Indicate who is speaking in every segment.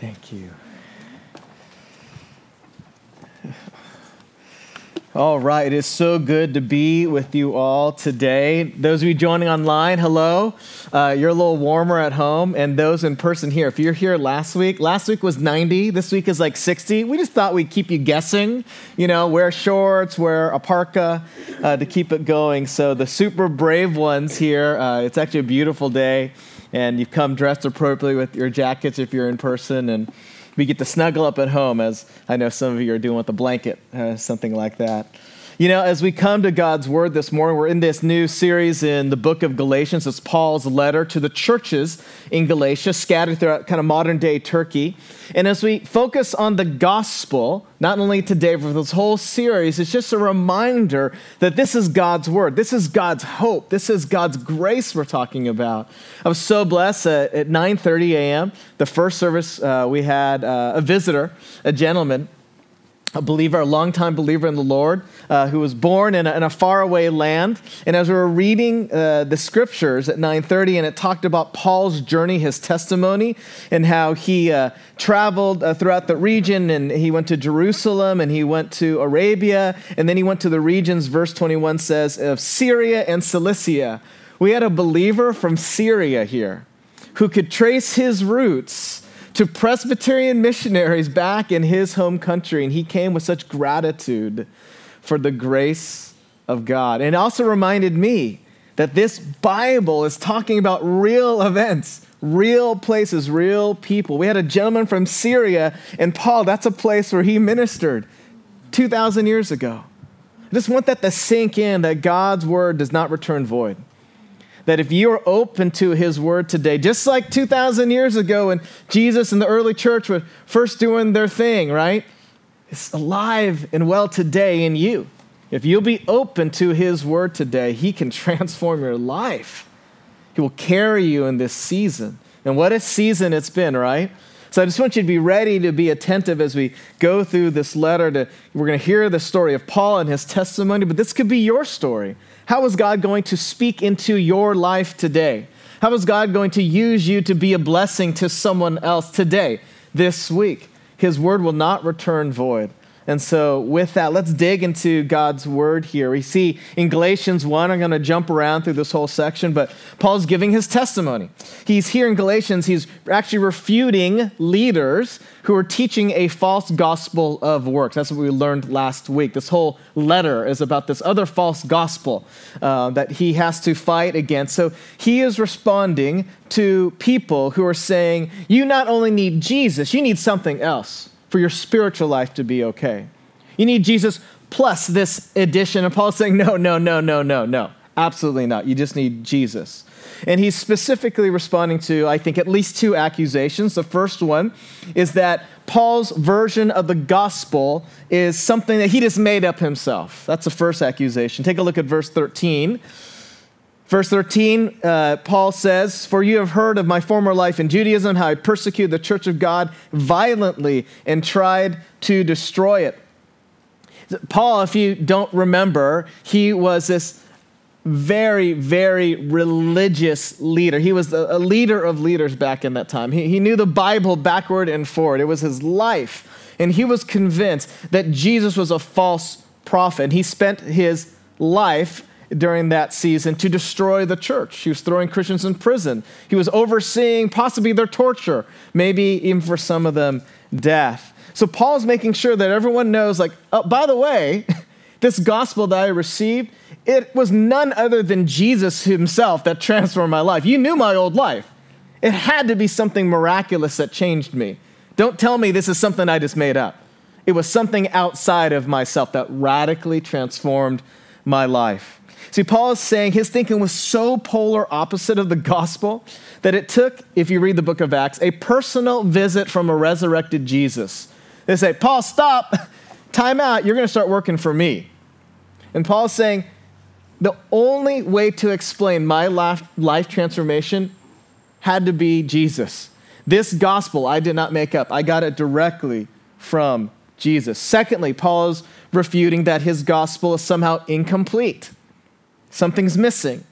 Speaker 1: Thank you. All right, it is so good to be with you all today. Those of you joining online, hello. Uh, you're a little warmer at home, and those in person here. If you're here last week, last week was 90. This week is like 60. We just thought we'd keep you guessing. You know, wear shorts, wear a parka uh, to keep it going. So the super brave ones here. Uh, it's actually a beautiful day, and you've come dressed appropriately with your jackets if you're in person, and we get to snuggle up at home, as I know some of you are doing with a blanket, uh, something like that. You know, as we come to God's Word this morning, we're in this new series in the book of Galatians. It's Paul's letter to the churches in Galatia, scattered throughout kind of modern day Turkey. And as we focus on the gospel, not only today, but this whole series, it's just a reminder that this is God's Word. This is God's hope. This is God's grace we're talking about. I was so blessed at 9.30 a.m., the first service, uh, we had uh, a visitor, a gentleman, a believer, a longtime believer in the Lord, uh, who was born in a, in a faraway land. And as we were reading uh, the scriptures at 9:30, and it talked about Paul's journey, his testimony, and how he uh, traveled uh, throughout the region, and he went to Jerusalem, and he went to Arabia, and then he went to the regions. Verse 21 says of Syria and Cilicia. We had a believer from Syria here who could trace his roots to Presbyterian missionaries back in his home country, and he came with such gratitude for the grace of God. And also reminded me that this Bible is talking about real events, real places, real people. We had a gentleman from Syria, and Paul, that's a place where he ministered 2,000 years ago. I just want that to sink in that God's word does not return void that if you are open to his word today, just like 2,000 years ago when Jesus and the early church were first doing their thing, right? It's alive and well today in you. If you'll be open to his word today, he can transform your life. He will carry you in this season. And what a season it's been, right? So I just want you to be ready to be attentive as we go through this letter. To, we're going to hear the story of Paul and his testimony, but this could be your story. How is God going to speak into your life today? How is God going to use you to be a blessing to someone else today, this week? His word will not return void. And so, with that, let's dig into God's word here. We see in Galatians 1, I'm going to jump around through this whole section, but Paul's giving his testimony. He's here in Galatians, he's actually refuting leaders who are teaching a false gospel of works. That's what we learned last week. This whole letter is about this other false gospel uh, that he has to fight against. So, he is responding to people who are saying, You not only need Jesus, you need something else for your spiritual life to be okay. You need Jesus plus this addition. And Paul's saying, no, no, no, no, no, no. Absolutely not. You just need Jesus. And he's specifically responding to, I think, at least two accusations. The first one is that Paul's version of the gospel is something that he just made up himself. That's the first accusation. Take a look at verse 13. Verse 13, uh, Paul says, For you have heard of my former life in Judaism, how I persecuted the church of God violently and tried to destroy it. Paul, if you don't remember, he was this very, very religious leader. He was a leader of leaders back in that time. He, he knew the Bible backward and forward, it was his life. And he was convinced that Jesus was a false prophet. He spent his life during that season to destroy the church. He was throwing Christians in prison. He was overseeing possibly their torture, maybe even for some of them, death. So Paul's making sure that everyone knows, like, oh, by the way, this gospel that I received, it was none other than Jesus himself that transformed my life. You knew my old life. It had to be something miraculous that changed me. Don't tell me this is something I just made up. It was something outside of myself that radically transformed my life. See, Paul is saying his thinking was so polar opposite of the gospel that it took, if you read the book of Acts, a personal visit from a resurrected Jesus. They say, Paul, stop, time out, you're going to start working for me. And Paul is saying, the only way to explain my life, life transformation had to be Jesus. This gospel I did not make up, I got it directly from Jesus. Secondly, Paul is refuting that his gospel is somehow incomplete. Something's missing.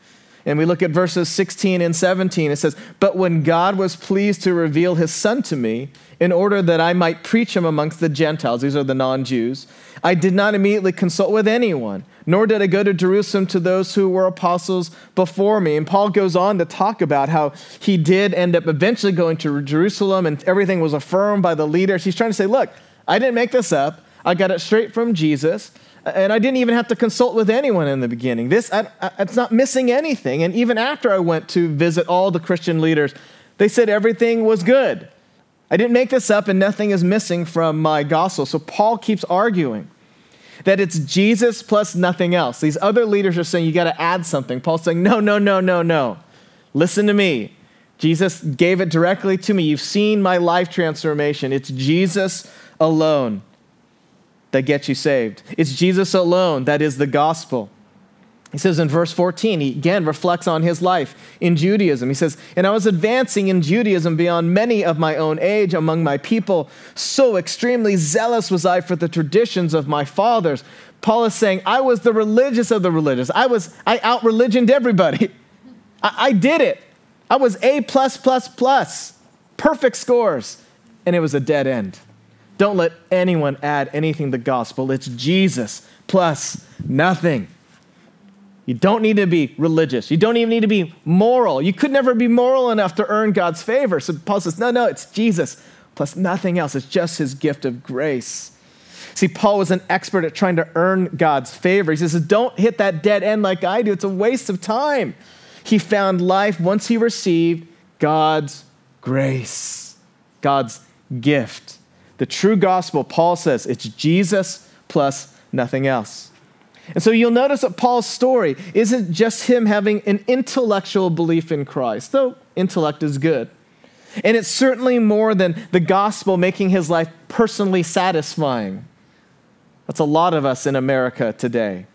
Speaker 1: And we look at verses 16 and 17. It says, But when God was pleased to reveal his Son to me, in order that I might preach him amongst the Gentiles, these are the non Jews, I did not immediately consult with anyone, nor did I go to Jerusalem to those who were apostles before me. And Paul goes on to talk about how he did end up eventually going to Jerusalem and everything was affirmed by the leaders. He's trying to say, Look, I didn't make this up, I got it straight from Jesus. And I didn't even have to consult with anyone in the beginning. This, I, I, it's not missing anything. And even after I went to visit all the Christian leaders, they said everything was good. I didn't make this up, and nothing is missing from my gospel. So Paul keeps arguing that it's Jesus plus nothing else. These other leaders are saying you got to add something. Paul's saying, no, no, no, no, no. Listen to me. Jesus gave it directly to me. You've seen my life transformation. It's Jesus alone that gets you saved. It's Jesus alone that is the gospel. He says in verse 14, he again reflects on his life in Judaism. He says, And I was advancing in Judaism beyond many of my own age among my people. So extremely zealous was I for the traditions of my fathers. Paul is saying, I was the religious of the religious. I was, I out religioned everybody. I, I did it. I was A plus plus plus, perfect scores. And it was a dead end. Don't let anyone add anything to the gospel. It's Jesus plus nothing. You don't need to be religious. You don't even need to be moral. You could never be moral enough to earn God's favor. So Paul says, no, no, it's Jesus plus nothing else. It's just his gift of grace. See, Paul was an expert at trying to earn God's favor. He says, don't hit that dead end like I do. It's a waste of time. He found life once he received God's grace, God's gift. The true gospel, Paul says, it's Jesus plus nothing else. And so you'll notice that Paul's story isn't just him having an intellectual belief in Christ, though intellect is good. And it's certainly more than the gospel making his life personally satisfying. That's a lot of us in America today.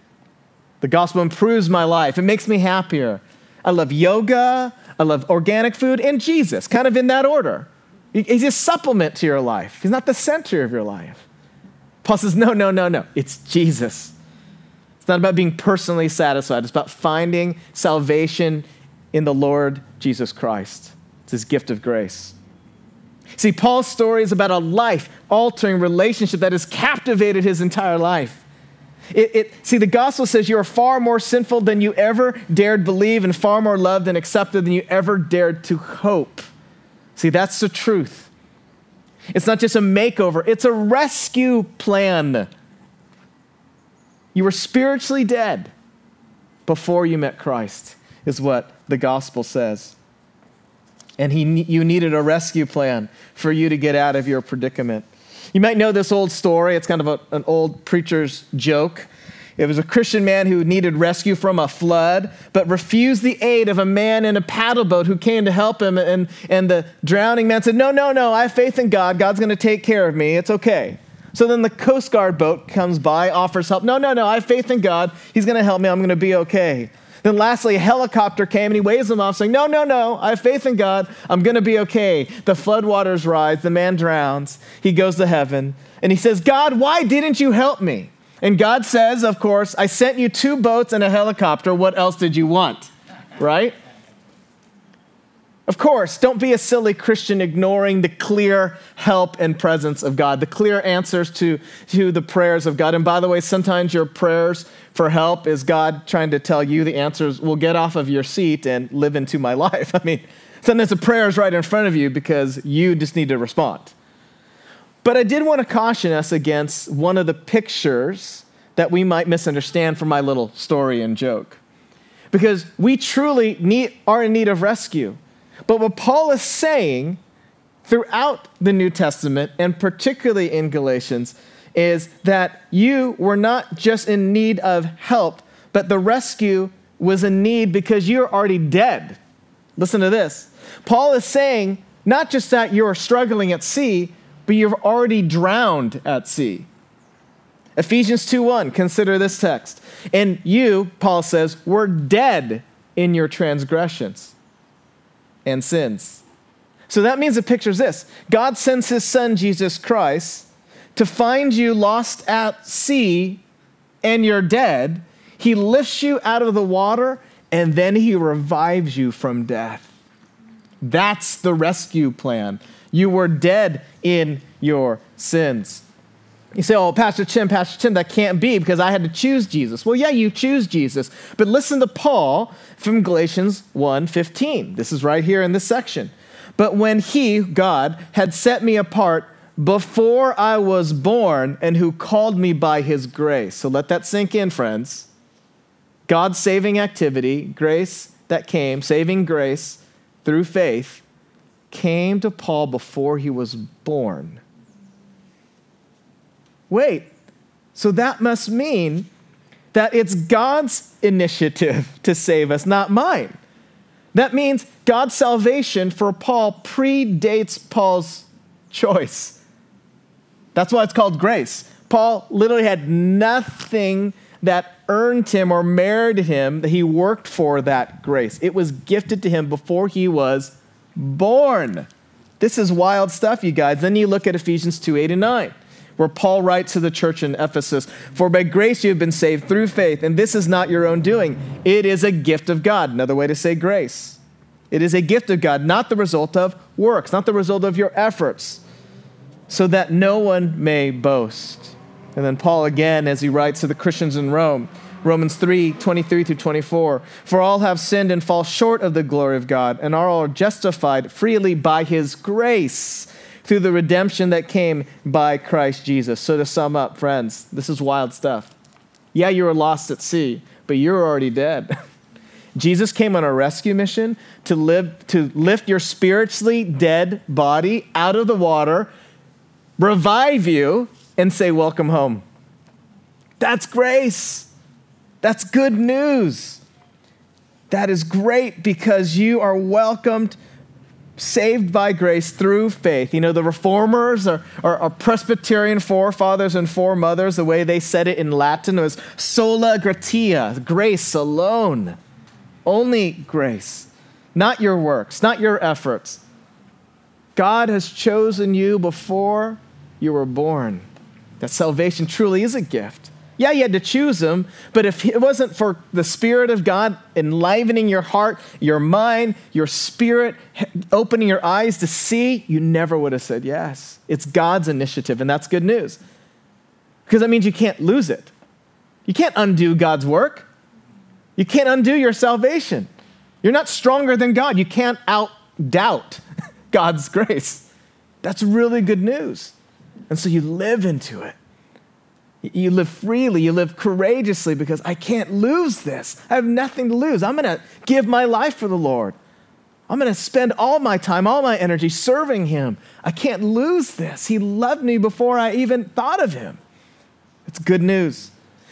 Speaker 1: The gospel improves my life, it makes me happier. I love yoga, I love organic food, and Jesus, kind of in that order. He's a supplement to your life, he's not the center of your life. Paul says, no, no, no, no. It's Jesus It's not about being personally satisfied, it's about finding salvation in the Lord Jesus Christ. It's his gift of grace. See, Paul's story is about a life altering relationship that has captivated his entire life. It, it, see, the gospel says you are far more sinful than you ever dared believe, and far more loved and accepted than you ever dared to hope. See, that's the truth. It's not just a makeover, it's a rescue plan you were spiritually dead before you met Christ, is what the gospel says. And he, you needed a rescue plan for you to get out of your predicament. You might know this old story. It's kind of a, an old preacher's joke. It was a Christian man who needed rescue from a flood, but refused the aid of a man in a paddle boat who came to help him. And, and the drowning man said, No, no, no, I have faith in God. God's going to take care of me. It's okay. So then the Coast Guard boat comes by, offers help. No, no, no, I have faith in God. He's going to help me. I'm going to be okay. Then lastly, a helicopter came and he waves them off, saying, No, no, no, I have faith in God. I'm going to be okay. The floodwaters rise. The man drowns. He goes to heaven. And he says, God, why didn't you help me? And God says, Of course, I sent you two boats and a helicopter. What else did you want? Right? Of course, don't be a silly Christian ignoring the clear help and presence of God, the clear answers to, to the prayers of God. And by the way, sometimes your prayers for help is God trying to tell you the answers will get off of your seat and live into my life. I mean, sometimes the prayer is right in front of you because you just need to respond. But I did want to caution us against one of the pictures that we might misunderstand from my little story and joke. Because we truly need, are in need of rescue. But what Paul is saying throughout the New Testament, and particularly in Galatians, is that you were not just in need of help, but the rescue was in need because you're already dead. Listen to this. Paul is saying not just that you're struggling at sea, but you've already drowned at sea. Ephesians 2:1, consider this text. And you, Paul says, were dead in your transgressions and sins. So that means it pictures this God sends his son, Jesus Christ, to find you lost at sea and you're dead. He lifts you out of the water and then he revives you from death. That's the rescue plan. You were dead in your sins. You say, oh, Pastor Tim, Pastor Tim, that can't be because I had to choose Jesus. Well, yeah, you choose Jesus. But listen to Paul from Galatians 1:15. This is right here in this section. But when he, God, had set me apart before I was born and who called me by his grace. So let that sink in, friends. God's saving activity, grace that came, saving grace through faith, came to Paul before he was born. Wait, so that must mean that it's God's initiative to save us, not mine. That means God's salvation for Paul predates Paul's choice. That's why it's called grace. Paul literally had nothing that earned him or merited him, that he worked for that grace. It was gifted to him before he was born. This is wild stuff, you guys. Then you look at Ephesians 2 8 and 9 where Paul writes to the church in Ephesus For by grace you have been saved through faith, and this is not your own doing. It is a gift of God. Another way to say grace. It is a gift of God, not the result of works, not the result of your efforts, so that no one may boast. And then Paul again, as he writes to the Christians in Rome, Romans 3 23 through 24. For all have sinned and fall short of the glory of God, and are all justified freely by his grace through the redemption that came by Christ Jesus. So, to sum up, friends, this is wild stuff. Yeah, you were lost at sea, but you're already dead. Jesus came on a rescue mission to, live, to lift your spiritually dead body out of the water, revive you, and say, Welcome home. That's grace. That's good news. That is great because you are welcomed saved by grace through faith. You know, the reformers or, Presbyterian forefathers and foremothers, the way they said it in Latin was sola gratia, grace alone. Only grace, not your works, not your efforts. God has chosen you before you were born. That salvation truly is a gift. Yeah, you had to choose them, but if it wasn't for the Spirit of God enlivening your heart, your mind, your spirit, opening your eyes to see, you never would have said yes. It's God's initiative, and that's good news. Because that means you can't lose it. You can't undo God's work. You can't undo your salvation. You're not stronger than God. You can't out doubt God's grace. That's really good news. And so you live into it. You live freely, you live courageously because I can't lose this. I have nothing to lose. I'm going to give my life for the Lord. I'm going to spend all my time, all my energy serving Him. I can't lose this. He loved me before I even thought of Him. It's good news.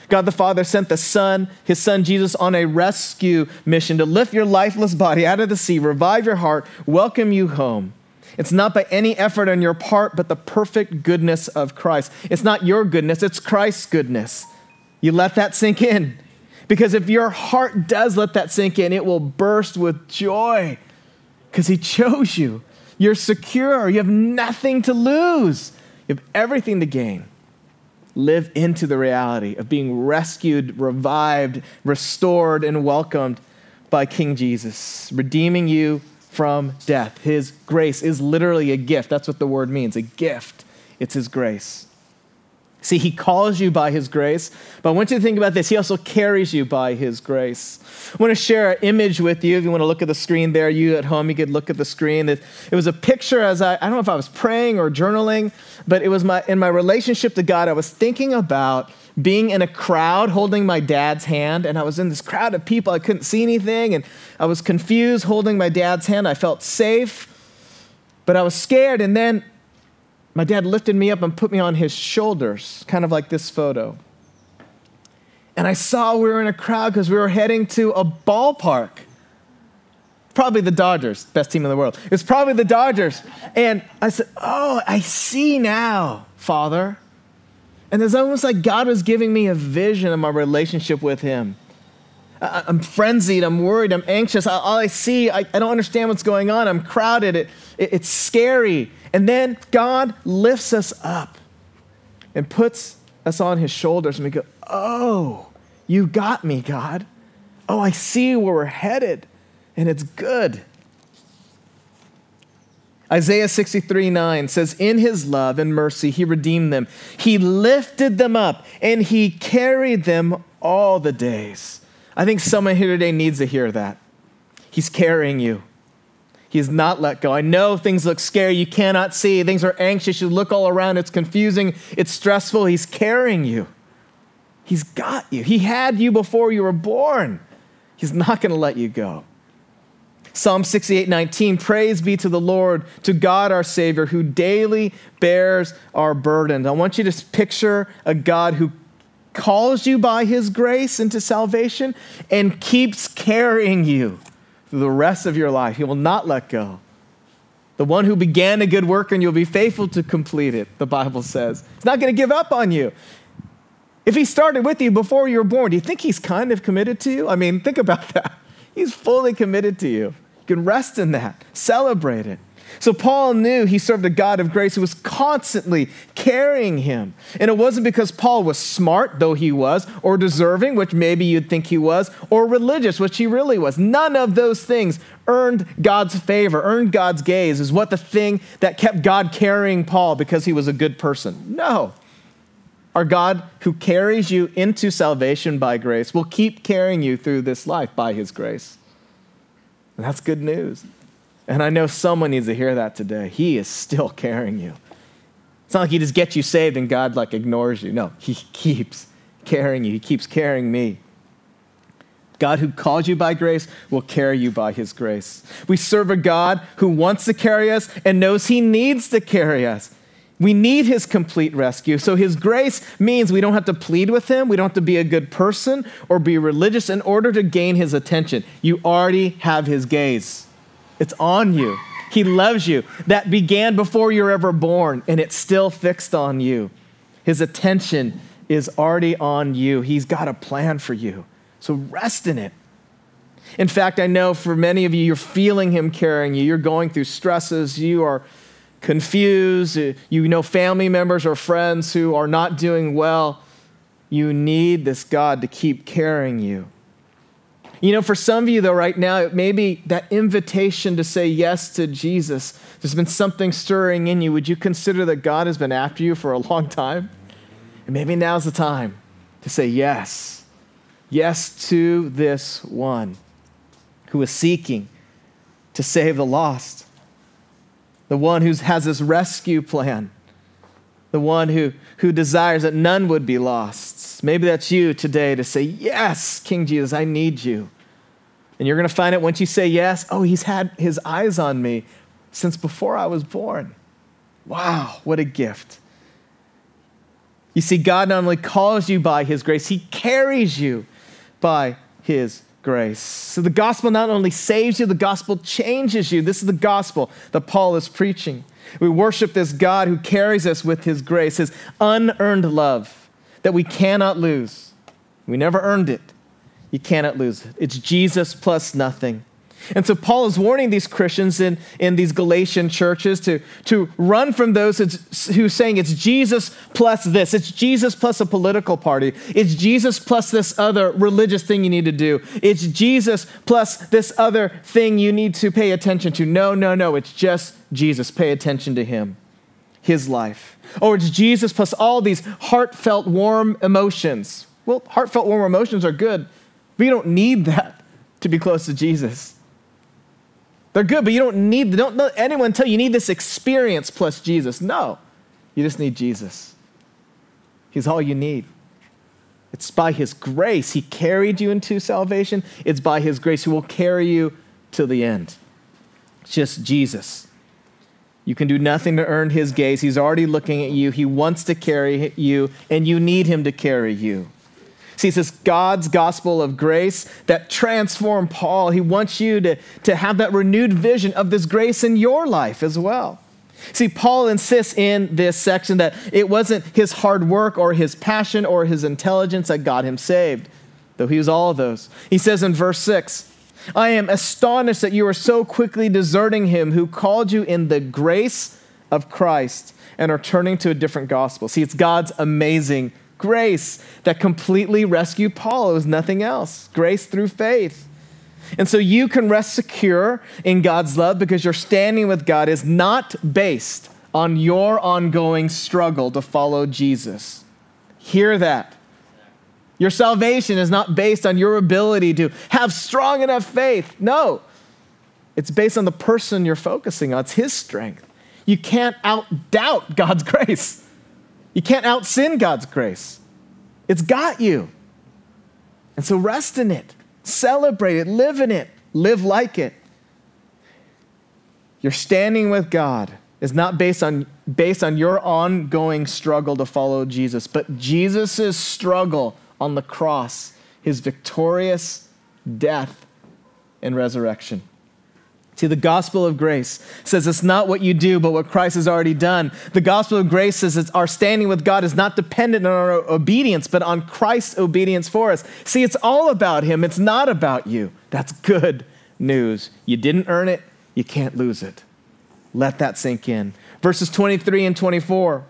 Speaker 1: God the Father sent the Son, His Son Jesus, on a rescue mission to lift your lifeless body out of the sea, revive your heart, welcome you home. It's not by any effort on your part, but the perfect goodness of Christ. It's not your goodness, it's Christ's goodness. You let that sink in. Because if your heart does let that sink in, it will burst with joy because He chose you. You're secure, you have nothing to lose, you have everything to gain. Live into the reality of being rescued, revived, restored, and welcomed by King Jesus, redeeming you from death. His grace is literally a gift. That's what the word means a gift. It's His grace. See, He calls you by His grace, but I want you to think about this. He also carries you by His grace. I want to share an image with you. If you want to look at the screen there, you at home, you could look at the screen. It, was a picture as I, I don't know if I was praying or journaling, but it was my, in my relationship to God, I was thinking about being in a crowd holding my dad's hand, and I was in this crowd of people. I couldn't see anything, and I was confused holding my dad's hand. I felt safe, but I was scared. And then my dad lifted me up and put me on his shoulders, kind of like this photo. And I saw we were in a crowd because we were heading to a ballpark. Probably the Dodgers, best team in the world. It's probably the Dodgers. And I said, Oh, I see now, Father. And it's almost like God was giving me a vision of my relationship with Him. I'm frenzied, I'm worried, I'm anxious. All I see, I, I don't understand what's going on. I'm crowded, it, it, it's scary. And then God lifts us up and puts us on His shoulders, and we go, Oh, you got me, God. Oh, I see where we're headed, and it's good. Isaiah 63 9 says, In his love and mercy, he redeemed them. He lifted them up and he carried them all the days. I think someone here today needs to hear that. He's carrying you. He He's not let go. I know things look scary. You cannot see. Things are anxious. You look all around. It's confusing. It's stressful. He's carrying you. He's got you. He had you before you were born. He's not going to let you go. Psalm 68 19, praise be to the Lord, to God our Savior, who daily bears our burdens. I want you to picture a God who calls you by his grace into salvation and keeps carrying you through the rest of your life. He will not let go. The one who began a good work and you'll be faithful to complete it, the Bible says. He's not going to give up on you. If he started with you before you were born, do you think he's kind of committed to you? I mean, think about that. He's fully committed to you. You can rest in that, celebrate it. So Paul knew he served a God of grace who was constantly carrying him. And it wasn't because Paul was smart, though he was, or deserving, which maybe you'd think he was, or religious, which he really was. None of those things earned God's favor, earned God's gaze, is what the thing that kept God carrying Paul because he was a good person. No. Our God, who carries you into salvation by grace, will keep carrying you through this life by his grace. And that's good news. And I know someone needs to hear that today. He is still carrying you. It's not like he just gets you saved and God like ignores you. No, he keeps carrying you. He keeps carrying me. God who calls you by grace will carry you by his grace. We serve a God who wants to carry us and knows he needs to carry us. We need his complete rescue. So his grace means we don't have to plead with him. We don't have to be a good person or be religious in order to gain his attention. You already have his gaze. It's on you. He loves you. That began before you're ever born, and it's still fixed on you. His attention is already on you. He's got a plan for you. So rest in it. In fact, I know for many of you, you're feeling Him carrying you. You're going through stresses. You are confused, you know family members or friends who are not doing well, you need this God to keep carrying you. You know, for some of you, though, right now, maybe that invitation to say yes to Jesus, there's been something stirring in you. Would you consider that God has been after you for a long time? And maybe now's the time to say yes. Yes to this one who is seeking to save the lost the one who has this rescue plan, the one who, who desires that none would be lost. Maybe that's you today to say, Yes, King Jesus, I need you. And you're going to find out once you say yes, oh, he's had his eyes on me since before I was born. Wow, what a gift. You see, God not only calls you by his grace, he carries you by his grace. So the gospel not only saves you, the gospel changes you. This is the gospel that Paul is preaching. We worship this God who carries us with his grace, his unearned love that we cannot lose. We never earned it. You cannot lose it. It's Jesus plus nothing. And so Paul is warning these Christians in, in these Galatian churches to, to run from those who saying it's Jesus plus this. It's Jesus plus a political party. It's Jesus plus this other religious thing you need to do. It's Jesus plus this other thing you need to pay attention to. No, no, no. It's just Jesus. Pay attention to him, his life. Or it's Jesus plus all these heartfelt, warm emotions. Well, heartfelt, warm emotions are good, but you don't need that to be close to Jesus. They're good, but you don't need, don't let anyone tell you you need this experience plus Jesus. No, you just need Jesus. He's all you need. It's by His grace. He carried you into salvation. It's by His grace He will carry you to the end. It's just Jesus. You can do nothing to earn His gaze. He's already looking at you. He wants to carry you, and you need Him to carry you. See, it's this God's gospel of grace that transformed Paul. He wants you to, to have that renewed vision of this grace in your life as well. See, Paul insists in this section that it wasn't his hard work or his passion or his intelligence that got him saved, though he was all of those. He says in verse 6, I am astonished that you are so quickly deserting him who called you in the grace of Christ and are turning to a different gospel. See, it's God's amazing Grace that completely rescued Paul. It was nothing else. Grace through faith. And so you can rest secure in God's love because your standing with God is not based on your ongoing struggle to follow Jesus. Hear that. Your salvation is not based on your ability to have strong enough faith. No, it's based on the person you're focusing on, it's His strength. You can't out doubt God's grace, you can't out sin God's grace. It's got you. And so rest in it, celebrate it, live in it, live like it. Your standing with God is not based on, based on your ongoing struggle to follow Jesus, but Jesus' struggle on the cross, his victorious death and resurrection. See, the gospel of grace says it's not what you do, but what Christ has already done. The gospel of grace says it's our standing with God is not dependent on our obedience, but on Christ's obedience for us. See, it's all about Him, it's not about you. That's good news. You didn't earn it, you can't lose it. Let that sink in. Verses 23 and 24.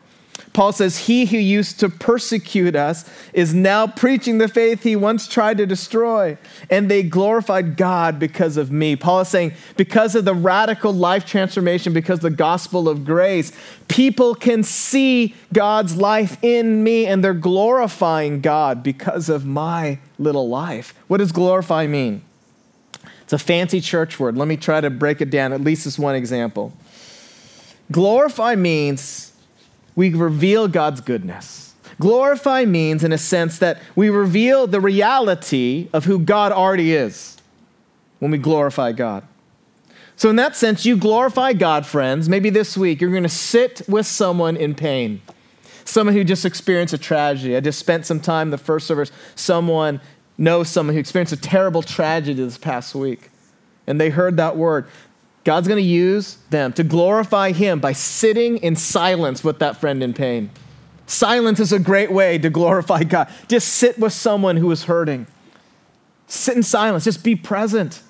Speaker 1: Paul says, He who used to persecute us is now preaching the faith he once tried to destroy, and they glorified God because of me. Paul is saying, because of the radical life transformation, because the gospel of grace, people can see God's life in me, and they're glorifying God because of my little life. What does glorify mean? It's a fancy church word. Let me try to break it down, at least as one example. Glorify means we reveal God's goodness. Glorify means, in a sense, that we reveal the reality of who God already is when we glorify God. So, in that sense, you glorify God, friends. Maybe this week you're going to sit with someone in pain, someone who just experienced a tragedy. I just spent some time the first service, someone knows someone who experienced a terrible tragedy this past week, and they heard that word. God's going to use them to glorify Him by sitting in silence with that friend in pain. Silence is a great way to glorify God. Just sit with someone who is hurting. Sit in silence. Just be present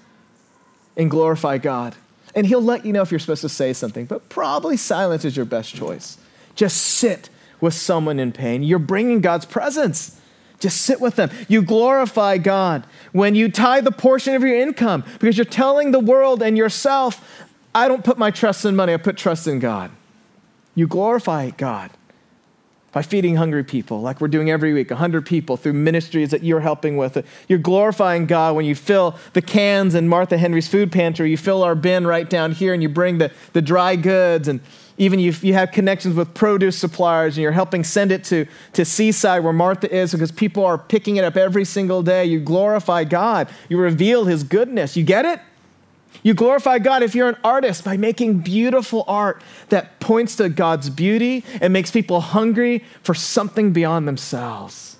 Speaker 1: and glorify God. And He'll let you know if you're supposed to say something, but probably silence is your best choice. Just sit with someone in pain. You're bringing God's presence. Just sit with them. You glorify God when you tie the portion of your income because you're telling the world and yourself, I don't put my trust in money, I put trust in God. You glorify God by feeding hungry people, like we're doing every week, 100 people through ministries that you're helping with. You're glorifying God when you fill the cans in Martha Henry's food pantry. You fill our bin right down here and you bring the, the dry goods and even if you have connections with produce suppliers and you're helping send it to, to Seaside where Martha is because people are picking it up every single day. You glorify God. You reveal his goodness. You get it? You glorify God if you're an artist by making beautiful art that points to God's beauty and makes people hungry for something beyond themselves.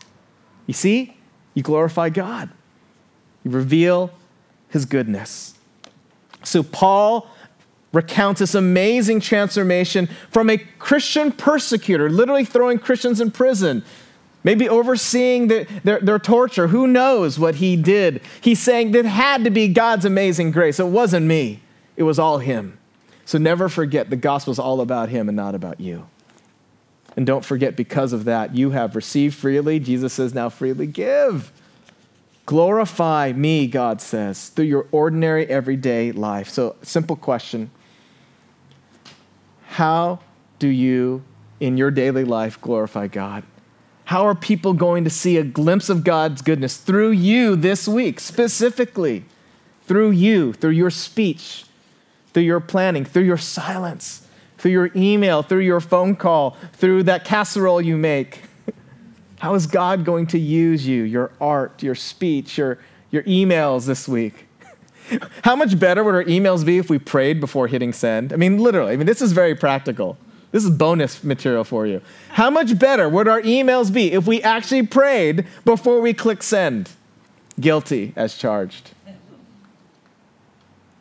Speaker 1: You see? You glorify God. You reveal his goodness. So, Paul recounts this amazing transformation from a Christian persecutor, literally throwing Christians in prison, maybe overseeing the, their, their torture. Who knows what he did? He's saying that had to be God's amazing grace. It wasn't me, it was all him. So never forget the gospel is all about him and not about you. And don't forget, because of that, you have received freely. Jesus says, now freely give. Glorify me, God says, through your ordinary everyday life. So, simple question how do you, in your daily life, glorify God? How are people going to see a glimpse of God's goodness through you this week, specifically? Through you, through your speech, through your planning, through your silence, through your email, through your phone call, through that casserole you make. How is God going to use you, your art, your speech, your, your emails this week? How much better would our emails be if we prayed before hitting send? I mean, literally, I mean, this is very practical. This is bonus material for you. How much better would our emails be if we actually prayed before we click send? Guilty as charged.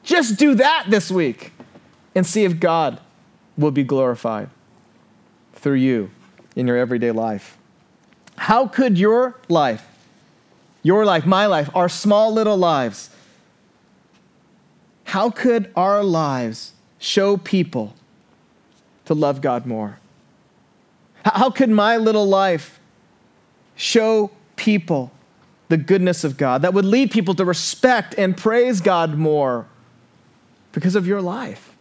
Speaker 1: Just do that this week and see if God will be glorified through you in your everyday life. How could your life, your life, my life, our small little lives, how could our lives show people to love God more? How could my little life show people the goodness of God, that would lead people to respect and praise God more because of your life.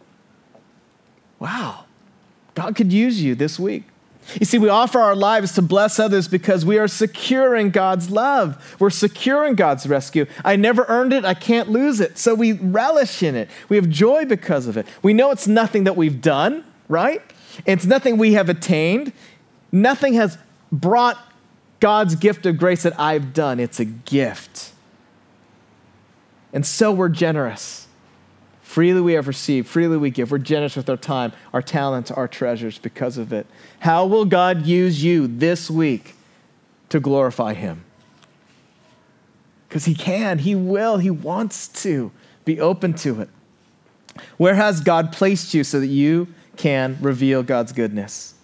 Speaker 1: Wow. God could use you this week. You see, we offer our lives to bless others because we are secure in God's love. We're secure in God's rescue. I never earned it, I can't lose it. So we relish in it. We have joy because of it. We know it's nothing that we've done, right? It's nothing we have attained. Nothing has brought God's gift of grace that I've done. It's a gift. And so we're generous. Freely we have received, freely we give. We're generous with our time, our talents, our treasures because of it. How will God use you this week to glorify Him? Because He can, He will, He wants to. Be open to it. Where has God placed you so that you can reveal God's goodness?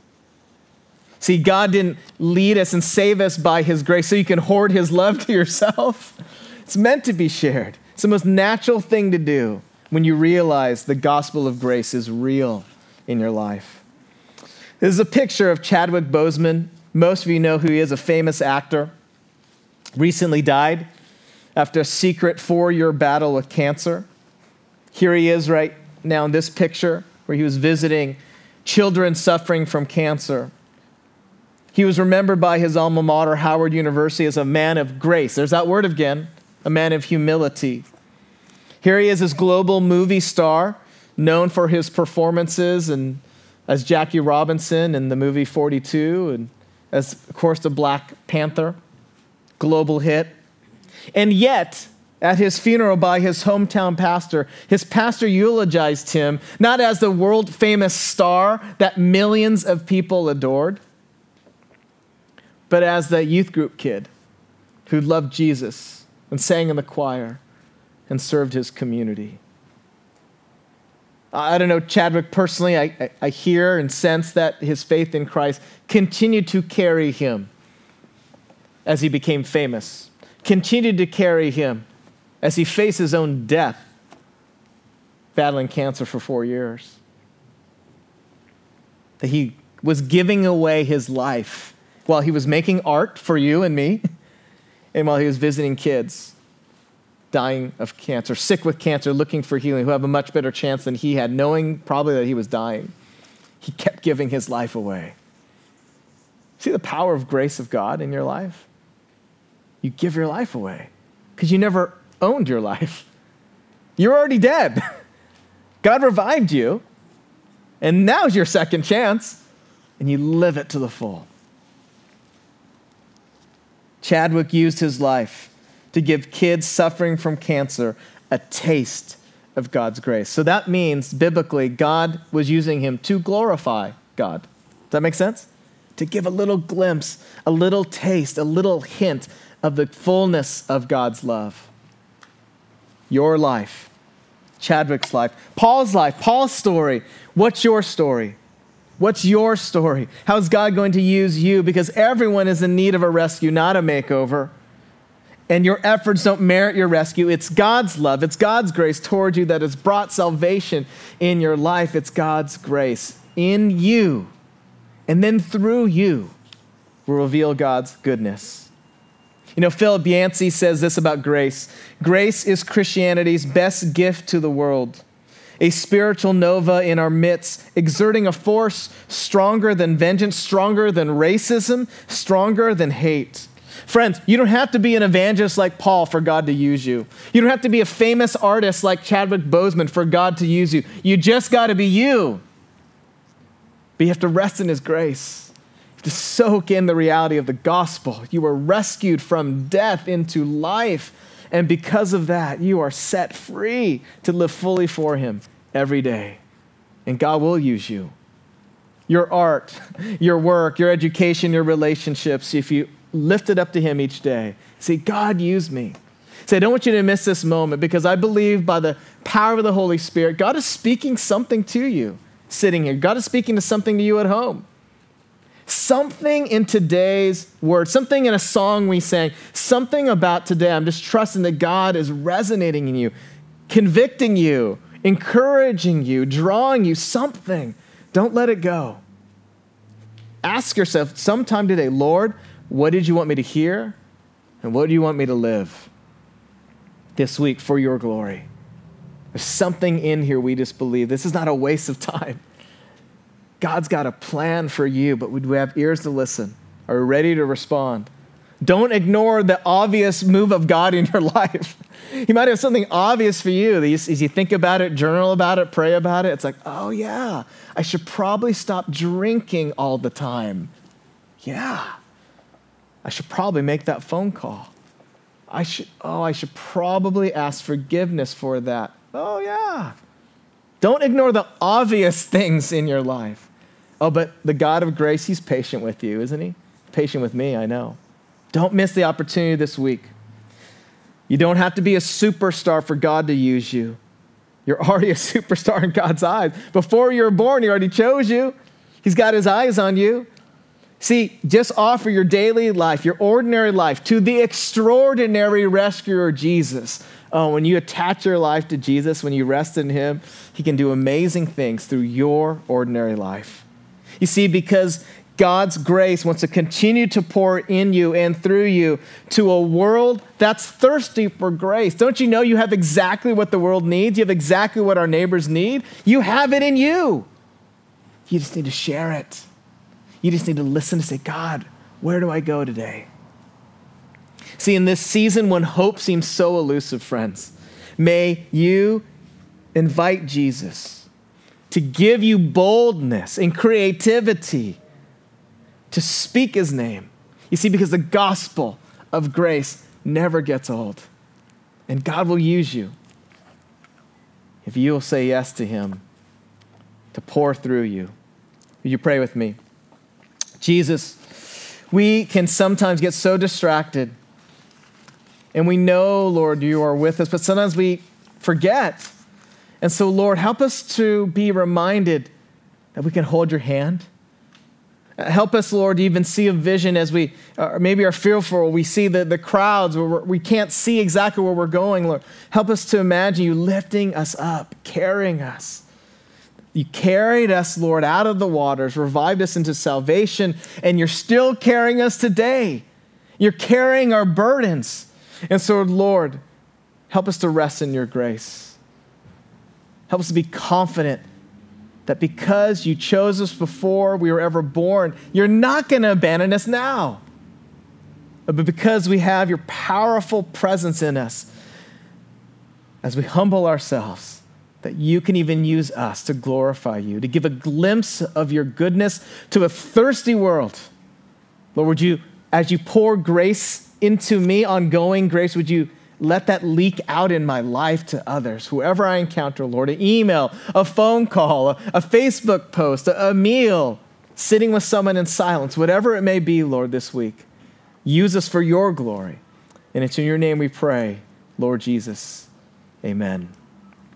Speaker 1: See, God didn't lead us and save us by His grace so you can hoard His love to yourself. It's meant to be shared. It's the most natural thing to do when you realize the gospel of grace is real in your life. This is a picture of Chadwick Boseman. Most of you know who he is, a famous actor. Recently died after a secret four year battle with cancer. Here he is right now in this picture where he was visiting children suffering from cancer. He was remembered by his alma mater, Howard University, as a man of grace. There's that word again, a man of humility. Here he is, this global movie star, known for his performances and as Jackie Robinson in the movie 42, and as, of course, the Black Panther, global hit. And yet, at his funeral by his hometown pastor, his pastor eulogized him not as the world famous star that millions of people adored but as the youth group kid who loved Jesus and sang in the choir and served his community. I don't know Chadwick personally. I, I, hear and sense that his faith in Christ continued to carry him as he became famous, continued to carry him as he faced his own death, battling cancer for four years. That he was giving away his life while he was making art for you and me, and while he was visiting kids dying of cancer, sick with cancer, looking for healing, who have a much better chance than he had, knowing probably that he was dying. He kept giving his life away. See the power of grace of God in your life? You give your life away because you never owned your life. You're already dead. God revived you, and now's your second chance, and you live it to the full. Chadwick used his life to give kids suffering from cancer a taste of God's grace. So that means, biblically, God was using him to glorify God. Does that make sense? To give a little glimpse, a little taste, a little hint of the fullness of God's love. Your life, Chadwick's life, Paul's life, Paul's story. What's your story? What's your story? How is God going to use you? Because everyone is in need of a rescue, not a makeover. And your efforts don't merit your rescue. It's God's love, it's God's grace toward you that has brought salvation in your life. It's God's grace in you. And then through you will reveal God's goodness. You know, Philip Yancey says this about grace grace is Christianity's best gift to the world a spiritual nova in our midst, exerting a force stronger than vengeance, stronger than racism, stronger than hate. Friends, you don't have to be an evangelist like Paul for God to use you. You don't have to be a famous artist like Chadwick Boseman for God to use you. You just got to be you. But you have to rest in His grace. You have to soak in the reality of the gospel. You were rescued from death into life. And because of that, you are set free to live fully for Him every day. And God will use you. Your art, your work, your education, your relationships, if you lift it up to Him each day, say, God, use me. Say, I don't want you to miss this moment because I believe by the power of the Holy Spirit, God is speaking something to you sitting here. God is speaking to something to you at home. Something in today's word, something in a song we sang, something about today. I'm just trusting that God is resonating in you, convicting you, encouraging you, drawing you, something. Don't let it go. Ask yourself sometime today, Lord, What did you want me to hear? And what do you want me to live this week for your glory? There's something in here we just believe. This is not a waste of time. God's got a plan for you, but we have ears to listen? Are we ready to respond? Don't ignore the obvious move of God in your life. He might have something obvious for you. As you think about it, journal about it, pray about it, it's like, oh, yeah, I should probably stop drinking all the time. Yeah. I should probably make that phone call. I should, oh, I should probably ask forgiveness for that. Oh, yeah. Don't ignore the obvious things in your life. Oh, but the God of grace, He's patient with you, isn't He? Patient with me, I know. Don't miss the opportunity this week. You don't have to be a superstar for God to use you. You're already a superstar in God's eyes. Before you were born, He already chose you. He's got His eyes on you. See, just offer your daily life, your ordinary life, to the extraordinary rescuer, Jesus. Oh, when you attach your life to Jesus, when you rest in Him, He can do amazing things through your ordinary life. You see, because God's grace wants to continue to pour in you and through you to a world that's thirsty for grace. Don't you know you have exactly what the world needs? You have exactly what our neighbors need. You have it in you. You just need to share it. You just need to listen to say, God, where do I go today? See, in this season when hope seems so elusive, friends, may you invite Jesus to give you boldness and creativity to speak his name. You see, because the gospel of grace never gets old. And God will use you if you will say yes to him to pour through you. Will you pray with me? Jesus, we can sometimes get so distracted. And we know, Lord, you are with us, but sometimes we forget. And so, Lord, help us to be reminded that we can hold your hand Help us, Lord, to even see a vision as we uh, maybe are fearful. We see the, the crowds where we can't see exactly where we're going, Lord. Help us to imagine you lifting us up, carrying us. You carried us, Lord, out of the waters, revived us into salvation, and you're still carrying us today. You're carrying our burdens. And so, Lord, help us to rest in your grace. Help us to be confident that because you chose us before we were ever born, you're not going to abandon us now. But because we have your powerful presence in us, as we humble ourselves, that you can even use us to glorify you, to give a glimpse of your goodness to a thirsty world. Lord, would you, as you pour grace into me, ongoing grace, would you let that leak out in my life to others, whoever I encounter, Lord. An email, a phone call, a, a Facebook post, a, a meal, sitting with someone in silence, whatever it may be, Lord, this week. Use us for your glory. And it's in your name we pray, Lord Jesus. Amen.